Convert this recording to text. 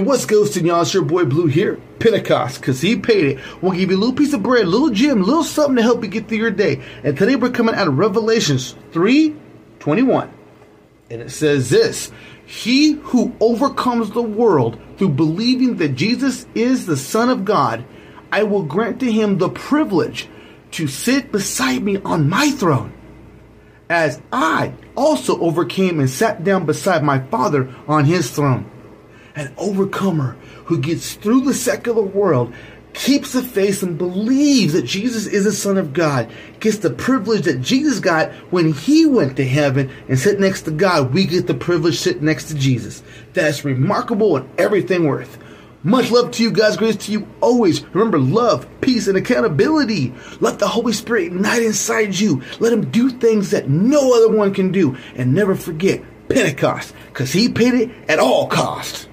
What's ghosting y'all? It's your boy Blue here. Pentecost, cause he paid it. We'll give you a little piece of bread, a little gem, a little something to help you get through your day. And today we're coming out of Revelations 3 21. And it says this He who overcomes the world through believing that Jesus is the Son of God, I will grant to him the privilege to sit beside me on my throne. As I also overcame and sat down beside my Father on his throne an overcomer who gets through the secular world, keeps the faith, and believes that Jesus is the Son of God, gets the privilege that Jesus got when he went to heaven and sat next to God. We get the privilege to sit next to Jesus. That's remarkable and everything worth. Much love to you guys, grace to you always. Remember love, peace, and accountability. Let the Holy Spirit ignite inside you. Let Him do things that no other one can do. And never forget Pentecost, because He paid it at all cost.